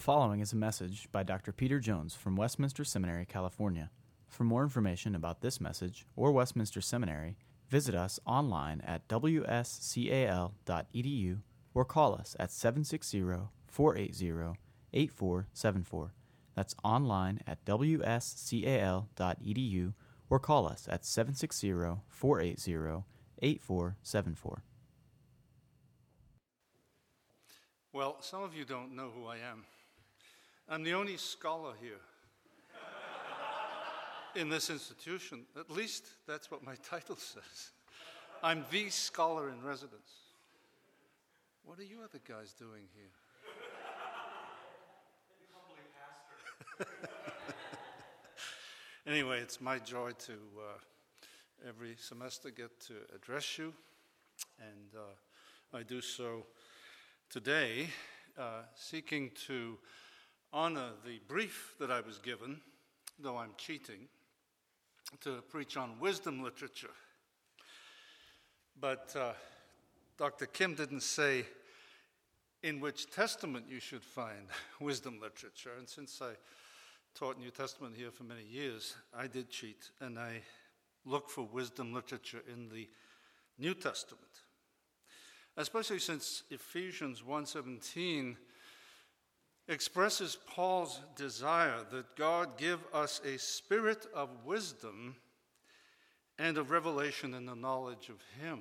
following is a message by Dr. Peter Jones from Westminster Seminary, California. For more information about this message or Westminster Seminary, visit us online at wscal.edu or call us at 760 480 8474. That's online at wscal.edu or call us at 760 480 8474. Well, some of you don't know who I am. I'm the only scholar here in this institution. At least that's what my title says. I'm the scholar in residence. What are you other guys doing here? anyway, it's my joy to uh, every semester get to address you, and uh, I do so today, uh, seeking to honor the brief that I was given, though I'm cheating, to preach on wisdom literature. But uh, Dr. Kim didn't say in which testament you should find wisdom literature. And since I taught New Testament here for many years, I did cheat and I look for wisdom literature in the New Testament. Especially since Ephesians 1:17 expresses Paul's desire that God give us a spirit of wisdom and of revelation in the knowledge of him.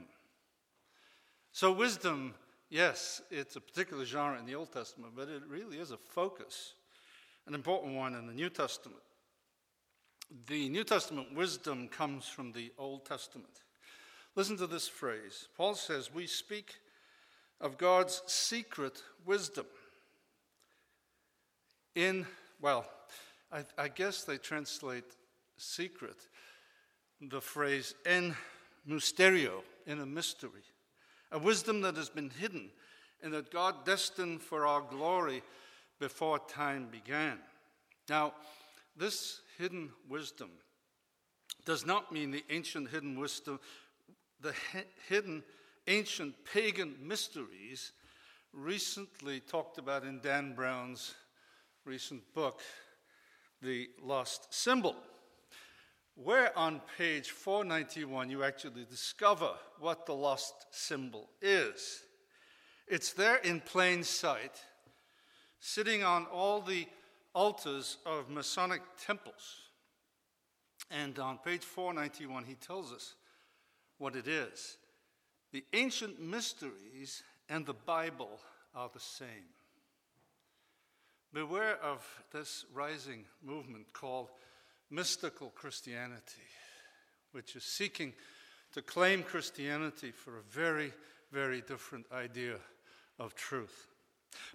So wisdom yes, it's a particular genre in the Old Testament, but it really is a focus, an important one in the New Testament. The New Testament wisdom comes from the Old Testament. Listen to this phrase. Paul says, We speak of God's secret wisdom. In, well, I, I guess they translate secret the phrase en mysterio, in a mystery a wisdom that has been hidden and that God destined for our glory before time began. Now, this hidden wisdom does not mean the ancient hidden wisdom, the hidden ancient pagan mysteries recently talked about in Dan Brown's recent book, The Lost Symbol where on page 491 you actually discover what the lost symbol is. It's there in plain sight, sitting on all the altars of Masonic temples. And on page 491, he tells us what it is. The ancient mysteries and the Bible are the same. Beware of this rising movement called mystical Christianity, which is seeking to claim Christianity for a very, very different idea of truth.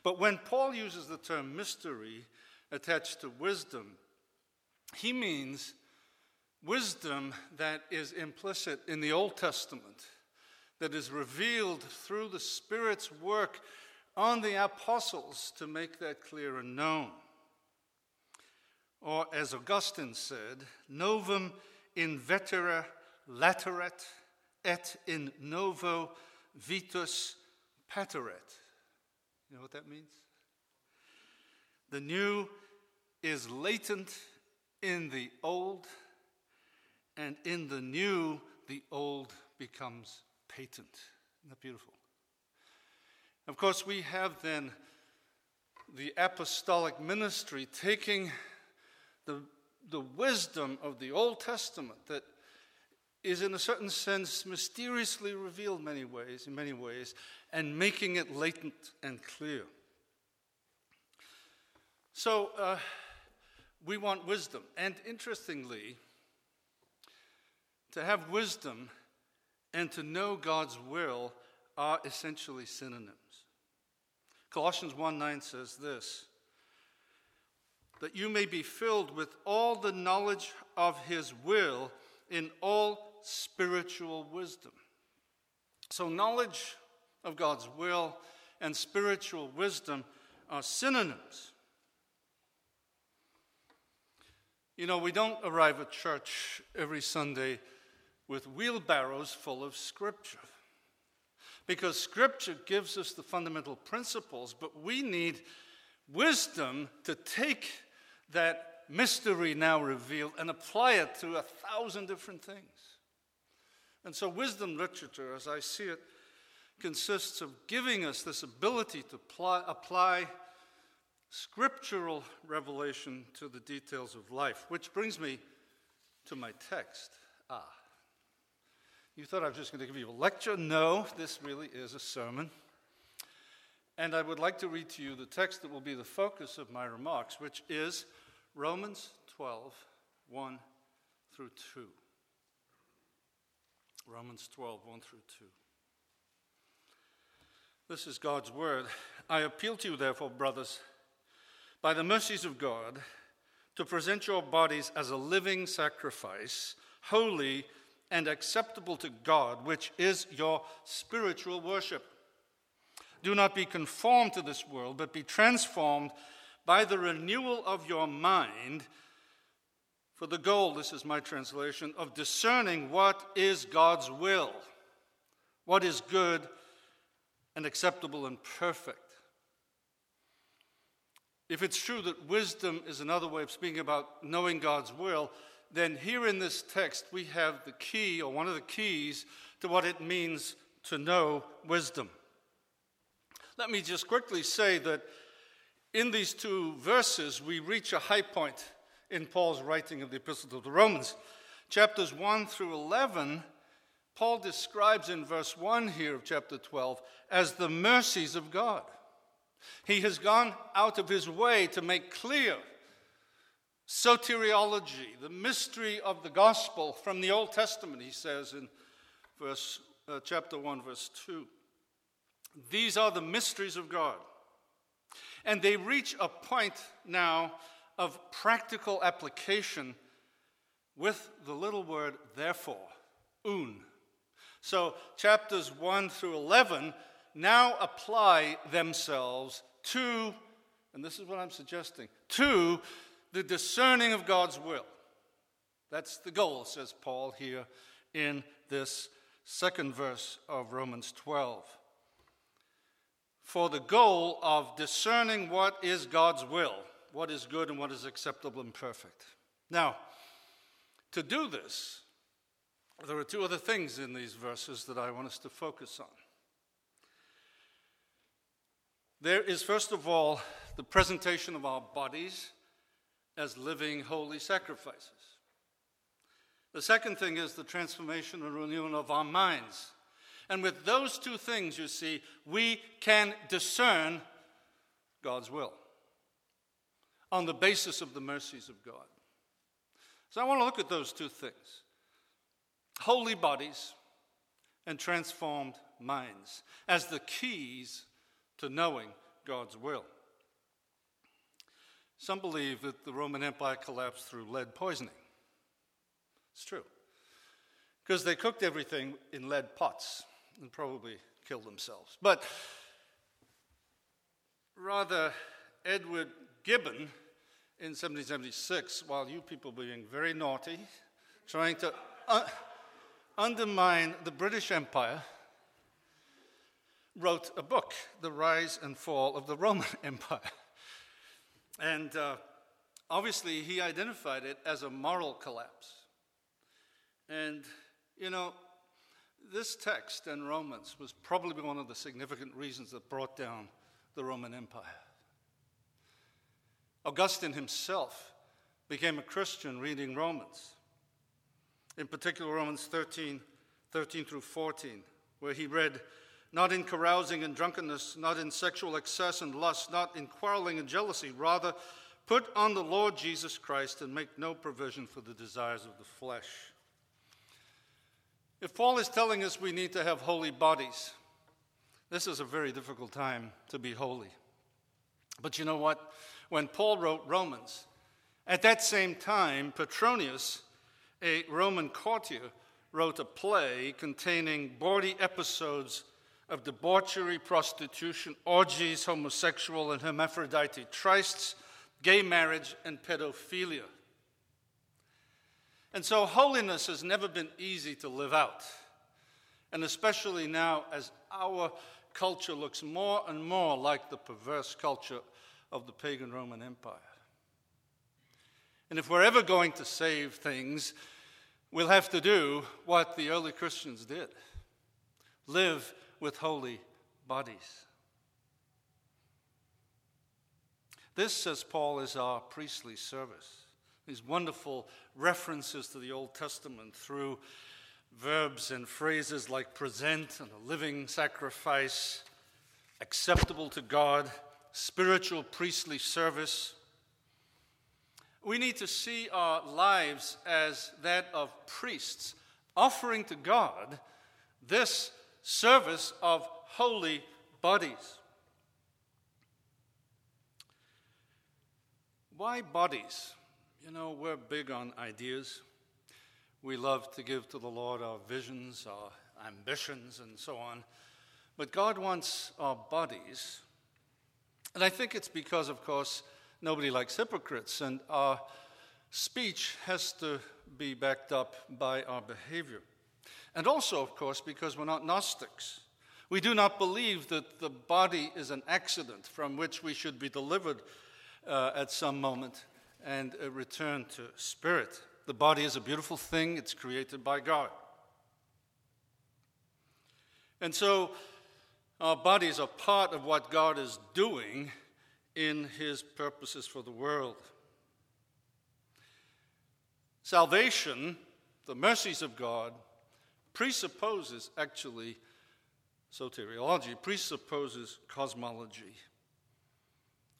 But when Paul uses the term mystery attached to wisdom, he means wisdom that is implicit in the Old Testament, that is revealed through the Spirit's work on the apostles to make that clear and known. Or, as Augustine said, novum in vetera lateret et in novo vitus pateret. You know what that means? The new is latent in the old, and in the new, the old becomes patent. Isn't that beautiful? Of course, we have then the apostolic ministry taking the, the wisdom of the Old Testament that is, in a certain sense, mysteriously revealed many ways, in many ways, and making it latent and clear. So, uh, we want wisdom. And interestingly, to have wisdom and to know God's will are essentially synonyms. Colossians 1 9 says this that you may be filled with all the knowledge of his will in all spiritual wisdom. So, knowledge of God's will and spiritual wisdom are synonyms. You know, we don't arrive at church every Sunday with wheelbarrows full of scripture. Because scripture gives us the fundamental principles, but we need wisdom to take that mystery now revealed and apply it to a thousand different things. And so, wisdom literature, as I see it, consists of giving us this ability to apply, apply scriptural revelation to the details of life, which brings me to my text. Ah. You thought I was just going to give you a lecture? No, this really is a sermon. And I would like to read to you the text that will be the focus of my remarks, which is Romans 12, 1 through 2. Romans 12, 1 through 2. This is God's word. I appeal to you, therefore, brothers, by the mercies of God, to present your bodies as a living sacrifice, holy and acceptable to God, which is your spiritual worship. Do not be conformed to this world, but be transformed by the renewal of your mind for the goal, this is my translation, of discerning what is God's will, what is good and acceptable and perfect. If it's true that wisdom is another way of speaking about knowing God's will, then here in this text we have the key, or one of the keys, to what it means to know wisdom. Let me just quickly say that in these two verses we reach a high point in Paul's writing of the Epistle to the Romans. Chapters 1 through 11, Paul describes in verse 1 here of chapter 12 as the mercies of God. He has gone out of his way to make clear soteriology, the mystery of the gospel from the Old Testament, he says in verse, uh, chapter 1, verse 2. These are the mysteries of God. And they reach a point now of practical application with the little word therefore, un. So chapters 1 through 11 now apply themselves to, and this is what I'm suggesting, to the discerning of God's will. That's the goal, says Paul here in this second verse of Romans 12. For the goal of discerning what is God's will, what is good and what is acceptable and perfect. Now, to do this, there are two other things in these verses that I want us to focus on. There is, first of all, the presentation of our bodies as living holy sacrifices. The second thing is the transformation and renewal of our minds. And with those two things, you see, we can discern God's will on the basis of the mercies of God. So I want to look at those two things holy bodies and transformed minds as the keys to knowing God's will. Some believe that the Roman Empire collapsed through lead poisoning. It's true. Because they cooked everything in lead pots and probably killed themselves. But rather, Edward Gibbon in 1776, while you people were being very naughty, trying to uh, undermine the British Empire, wrote a book, The Rise and Fall of the Roman Empire. And uh, obviously, he identified it as a moral collapse. And, you know, this text in Romans was probably one of the significant reasons that brought down the Roman Empire. Augustine himself became a Christian reading Romans, in particular, Romans 13 13 through 14, where he read, not in carousing and drunkenness, not in sexual excess and lust, not in quarreling and jealousy. Rather, put on the Lord Jesus Christ and make no provision for the desires of the flesh. If Paul is telling us we need to have holy bodies, this is a very difficult time to be holy. But you know what? When Paul wrote Romans, at that same time, Petronius, a Roman courtier, wrote a play containing bawdy episodes of debauchery, prostitution, orgies, homosexual and hermaphrodite trysts, gay marriage, and pedophilia. And so holiness has never been easy to live out. And especially now, as our culture looks more and more like the perverse culture of the pagan Roman Empire. And if we're ever going to save things, we'll have to do what the early Christians did live with holy bodies. This, says Paul, is our priestly service. These wonderful references to the Old Testament through verbs and phrases like present and a living sacrifice, acceptable to God, spiritual priestly service. We need to see our lives as that of priests, offering to God this service of holy bodies. Why bodies? You know, we're big on ideas. We love to give to the Lord our visions, our ambitions, and so on. But God wants our bodies. And I think it's because, of course, nobody likes hypocrites, and our speech has to be backed up by our behavior. And also, of course, because we're not Gnostics. We do not believe that the body is an accident from which we should be delivered uh, at some moment and uh, return to spirit. The body is a beautiful thing, it's created by God. And so, our bodies are part of what God is doing in His purposes for the world. Salvation, the mercies of God, presupposes actually soteriology, presupposes cosmology.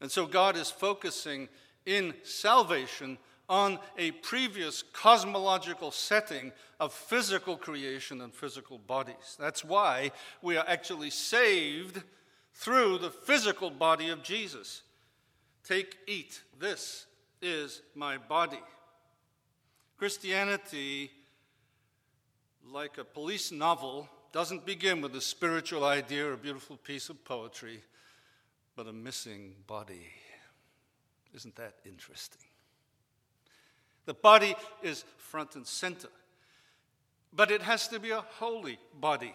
And so God is focusing in salvation on a previous cosmological setting of physical creation and physical bodies. That's why we are actually saved through the physical body of Jesus. Take, eat, this is my body. Christianity, like a police novel, doesn't begin with a spiritual idea or a beautiful piece of poetry, but a missing body. Isn't that interesting? The body is front and center, but it has to be a holy body,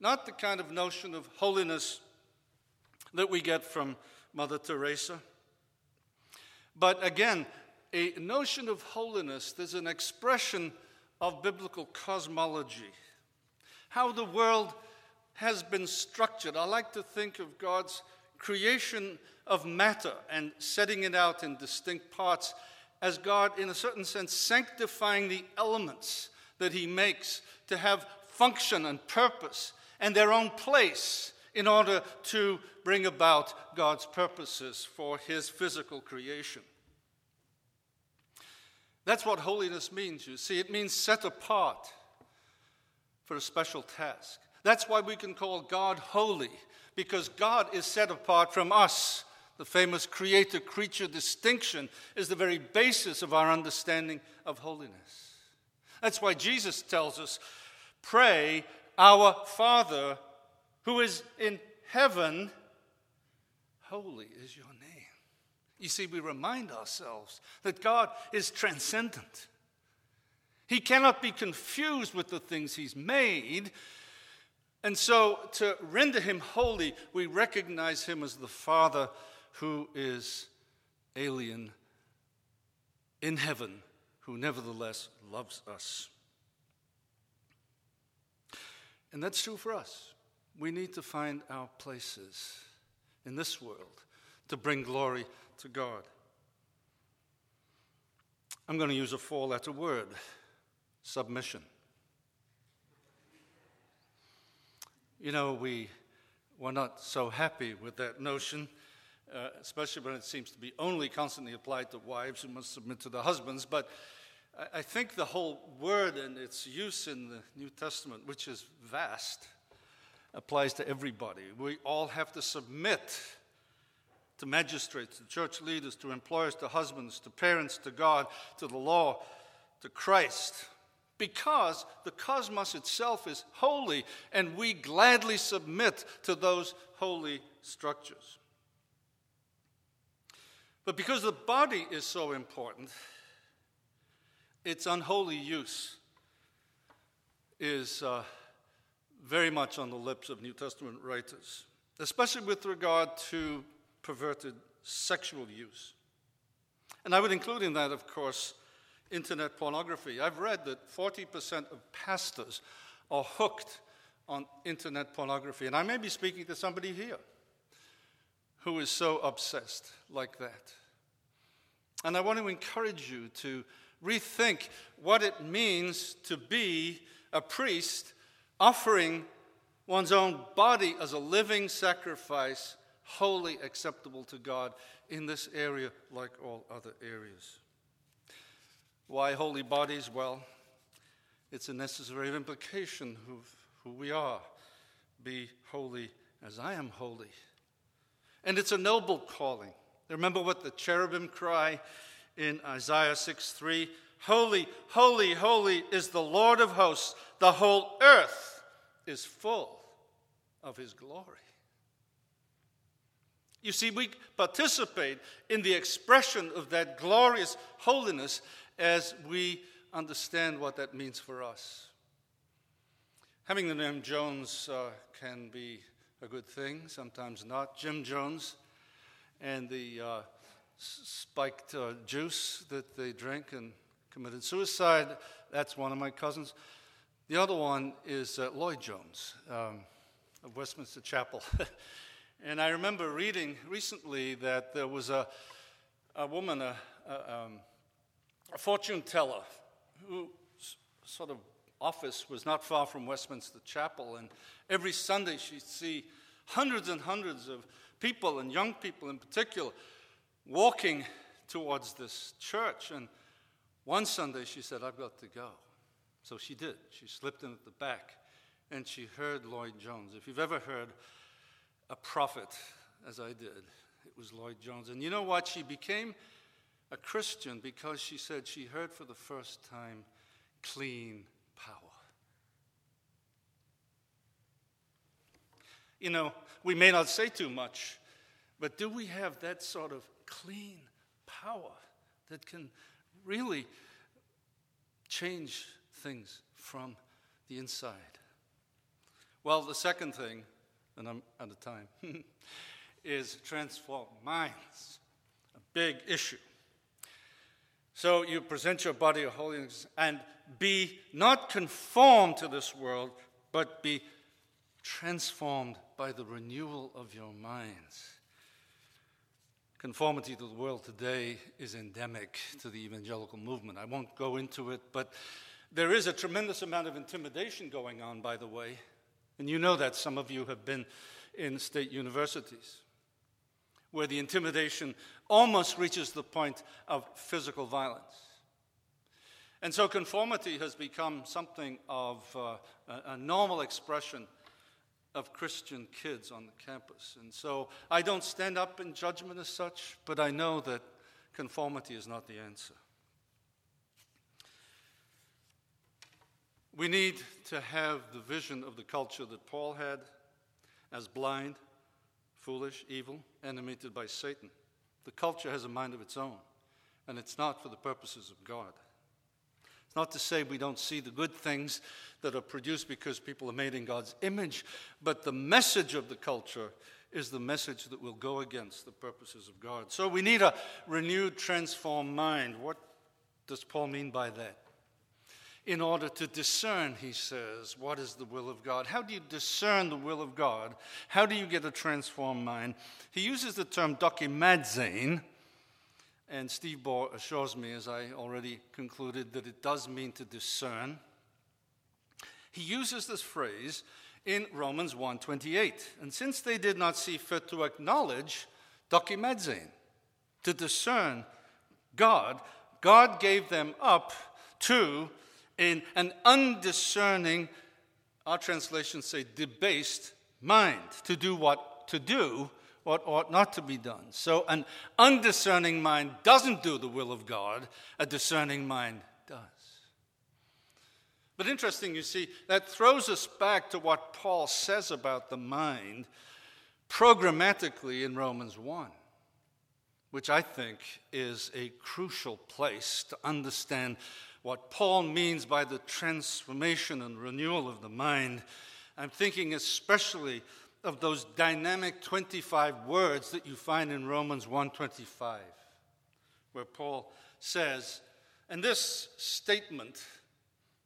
not the kind of notion of holiness that we get from Mother Teresa. But again, a notion of holiness that's an expression of biblical cosmology, how the world has been structured. I like to think of God's creation of matter and setting it out in distinct parts as God, in a certain sense, sanctifying the elements that He makes to have function and purpose and their own place in order to bring about God's purposes for His physical creation. That's what holiness means, you see. It means set apart for a special task. That's why we can call God holy, because God is set apart from us the famous creator creature distinction is the very basis of our understanding of holiness. That's why Jesus tells us pray, Our Father who is in heaven, holy is your name. You see, we remind ourselves that God is transcendent. He cannot be confused with the things He's made. And so, to render Him holy, we recognize Him as the Father who is alien in heaven, who nevertheless loves us. And that's true for us. We need to find our places in this world to bring glory to God. I'm going to use a four letter word submission. You know, we were not so happy with that notion uh, especially when it seems to be only constantly applied to wives who must submit to their husbands. But I, I think the whole word and its use in the New Testament, which is vast, applies to everybody. We all have to submit to magistrates, to church leaders, to employers, to husbands, to parents, to God, to the law, to Christ. Because the cosmos itself is holy, and we gladly submit to those holy structures. But because the body is so important, its unholy use is uh, very much on the lips of New Testament writers, especially with regard to perverted sexual use. And I would include in that, of course, internet pornography. I've read that 40% of pastors are hooked on internet pornography. And I may be speaking to somebody here who is so obsessed like that. And I want to encourage you to rethink what it means to be a priest offering one's own body as a living sacrifice, wholly acceptable to God in this area like all other areas. Why holy bodies? Well, it's a necessary implication of who we are. Be holy as I am holy. And it's a noble calling. Remember what the cherubim cry in Isaiah 6 3 Holy, holy, holy is the Lord of hosts. The whole earth is full of his glory. You see, we participate in the expression of that glorious holiness as we understand what that means for us. Having the name Jones uh, can be a good thing, sometimes not. Jim Jones and the uh, spiked uh, juice that they drink and committed suicide, that's one of my cousins. The other one is uh, Lloyd Jones um, of Westminster Chapel. and I remember reading recently that there was a, a woman, a, a, um, a fortune teller, whose sort of office was not far from Westminster Chapel. And every Sunday she'd see hundreds and hundreds of people, and young people in particular, walking towards this church. And one Sunday she said, I've got to go. So she did. She slipped in at the back and she heard Lloyd Jones. If you've ever heard a prophet, as I did, it was Lloyd Jones. And you know what? She became a Christian because she said she heard for the first time clean power. You know, we may not say too much, but do we have that sort of clean power that can really change things from the inside? Well, the second thing, and I'm out of time, is transform minds, a big issue. So you present your body of holiness and be not conformed to this world, but be transformed by the renewal of your minds. Conformity to the world today is endemic to the evangelical movement. I won't go into it, but there is a tremendous amount of intimidation going on, by the way. And you know that some of you have been in state universities, where the intimidation almost reaches the point of physical violence. And so conformity has become something of uh, a, normal expression of Christian kids on the campus. And so I don't stand up in judgment as such, but I know that conformity is not the answer. We need to have the vision of the culture that Paul had as blind, foolish, evil, animated by Satan. The culture has a mind of its own, and it's not for the purposes of God. It's not to say we don't see the good things that are produced because people are made in God's image, but the message of the culture is the message that will go against the purposes of God. So we need a renewed, transformed mind. What does Paul mean by that? In order to discern, he says, what is the will of God? How do you discern the will of God? How do you get a transformed mind? He uses the term dokimazein, and Steve Baugh assures me, as I already concluded, that it does mean to discern. He uses this phrase in Romans 1:28. And since they did not see fit to acknowledge dokimazein, to discern God, God gave them up to in an undiscerning, our translations say debased mind, to do what to do what ought not to be done. So, an undiscerning mind doesn't do the will of God, a discerning mind does. But interesting, you see, that throws us back to what Paul says about the mind programmatically in Romans 1, which I think is a crucial place to understand what Paul means by the transformation and renewal of the mind. I'm thinking especially of those dynamic 25 words that you find in Romans 1:25 where Paul says and this statement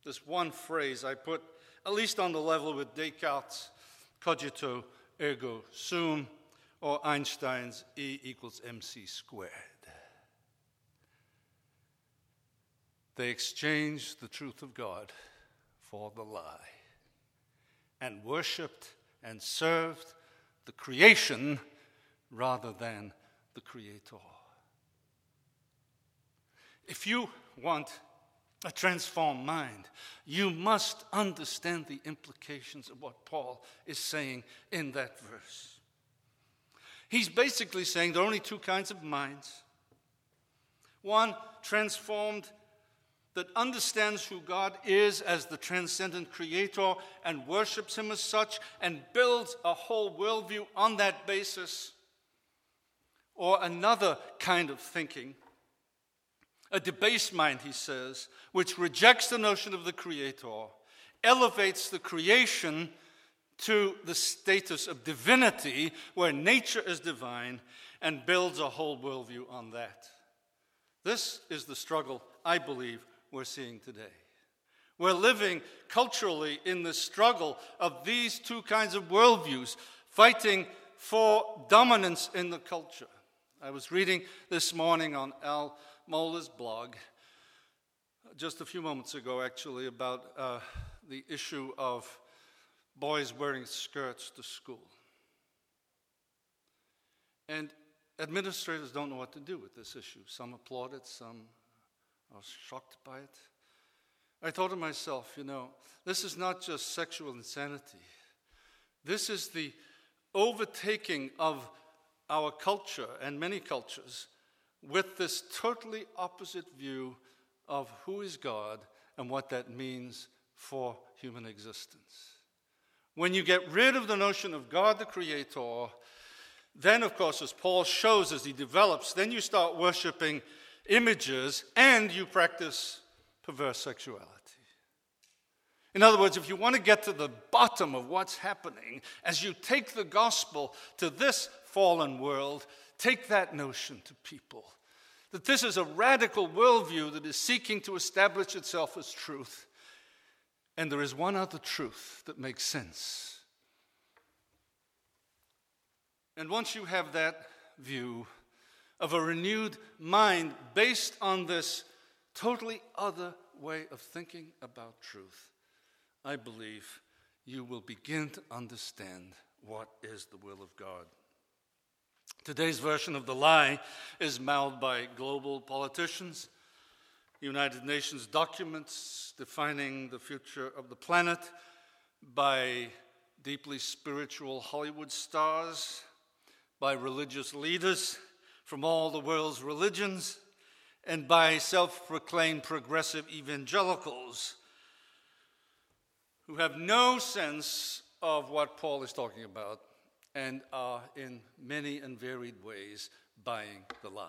this one phrase I put at least on the level with Descartes cogito ergo sum or Einstein's E equals mc squared They exchanged the truth of God for the lie and worshiped and served the creation rather than the Creator. If you want a transformed mind, you must understand the implications of what Paul is saying in that verse. He's basically saying there are only two kinds of minds one transformed that understands who God is as the transcendent creator and worships Him as such and builds a whole worldview on that basis, or another kind of thinking, a debased mind, he says, which rejects the notion of the creator, elevates the creation to the status of divinity, where nature is divine, and builds a whole worldview on that. This is the struggle, I believe, we're seeing today. We're living culturally in the struggle of these two kinds of worldviews, fighting for dominance in the culture. I was reading this morning on Al Mohler's blog, just a few moments ago actually, about uh, the issue of boys wearing skirts to school. And administrators don't know what to do with this issue. Some applaud it, some I was shocked by it. I thought to myself, you know, this is not just sexual insanity. This is the overtaking of our culture and many cultures with this totally opposite view of who is God and what that means for human existence. When you get rid of the notion of God the Creator, then, of course, as Paul shows as he develops, then you start worshiping images and you practice perverse sexuality. In other words, if you want to get to the bottom of what's happening, as you take the gospel to this fallen world, take that notion to people. That this is a radical worldview that is seeking to establish itself as truth. And there is one other truth that makes sense. And once you have that view, of a renewed mind based on this totally other way of thinking about truth, I believe you will begin to understand what is the will of God. Today's version of the lie is mouthed by global politicians, United Nations documents defining the future of the planet, by deeply spiritual Hollywood stars, by religious leaders from all the world's religions and by self proclaimed progressive evangelicals who have no sense of what Paul is talking about and are in many and varied ways buying the lie.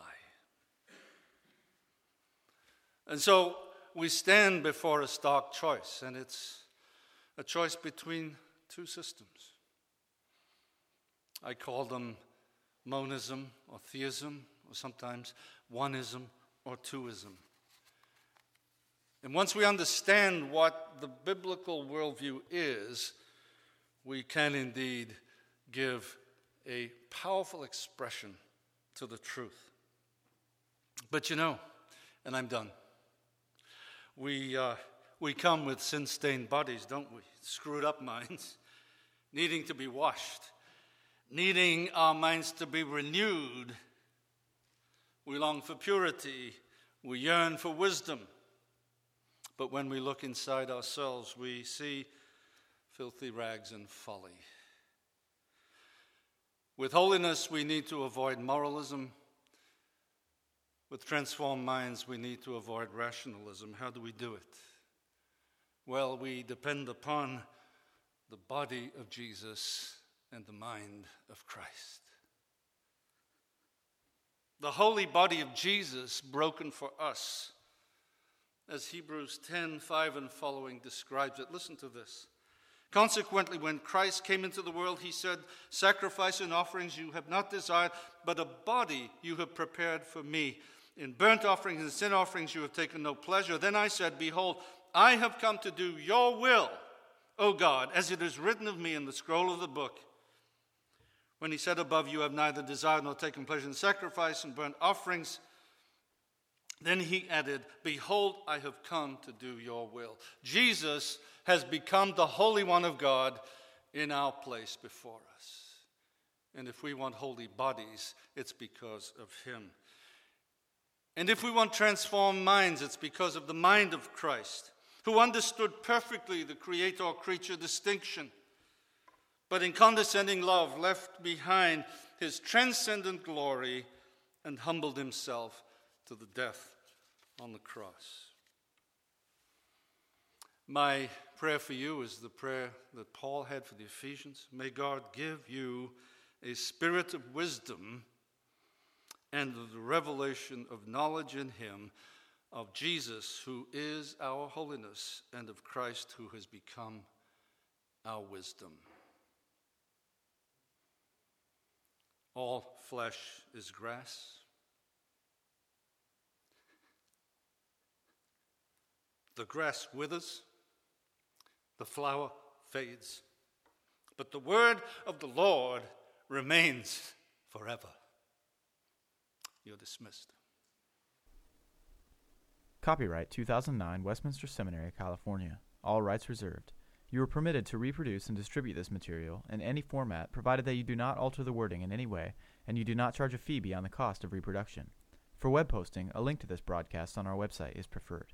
And so we stand before a stark choice, and it's a choice between two systems. I call them monism or theism, or sometimes oneism or twoism. And once we understand what the biblical worldview is, we can indeed give a powerful expression to the truth. But you know, and I'm done, we, uh, we come with sin stained bodies, don't we? Screwed up minds, needing to be washed needing our minds to be renewed. We long for purity, we yearn for wisdom. But when we look inside ourselves, we see filthy rags and folly. With holiness, we need to avoid moralism. With transformed minds, we need to avoid rationalism. How do we do it? Well, we depend upon the body of Jesus and the mind of Christ. The holy body of Jesus broken for us, as Hebrews 10 5 and following describes it. Listen to this. Consequently, when Christ came into the world, he said, Sacrifice and offerings you have not desired, but a body you have prepared for me. In burnt offerings and sin offerings you have taken no pleasure. Then I said, Behold, I have come to do your will, O God, as it is written of me in the scroll of the book. When he said above, You have neither desired nor taken pleasure in sacrifice and burnt offerings, then he added, Behold, I have come to do your will. Jesus has become the Holy One of God in our place before us. And if we want holy bodies, it's because of Him. And if we want transformed minds, it's because of the mind of Christ, who understood perfectly the creator creature distinction, but in condescending love left behind his transcendent glory and humbled himself to the death on the cross. My prayer for you is the prayer that Paul had for the Ephesians. May God give you a spirit of wisdom and the revelation of knowledge in Him of Jesus, who is our holiness, and of Christ, who has become our wisdom. All flesh is grass. The grass withers the flower fades, but the word of the Lord remains forever. You're dismissed. Copyright 2009 Westminster Seminary, California. All rights reserved. You are permitted to reproduce and distribute this material in any format provided that you do not alter the wording in any way and you do not charge a fee beyond the cost of reproduction. For web posting, a link to this broadcast on our website is preferred.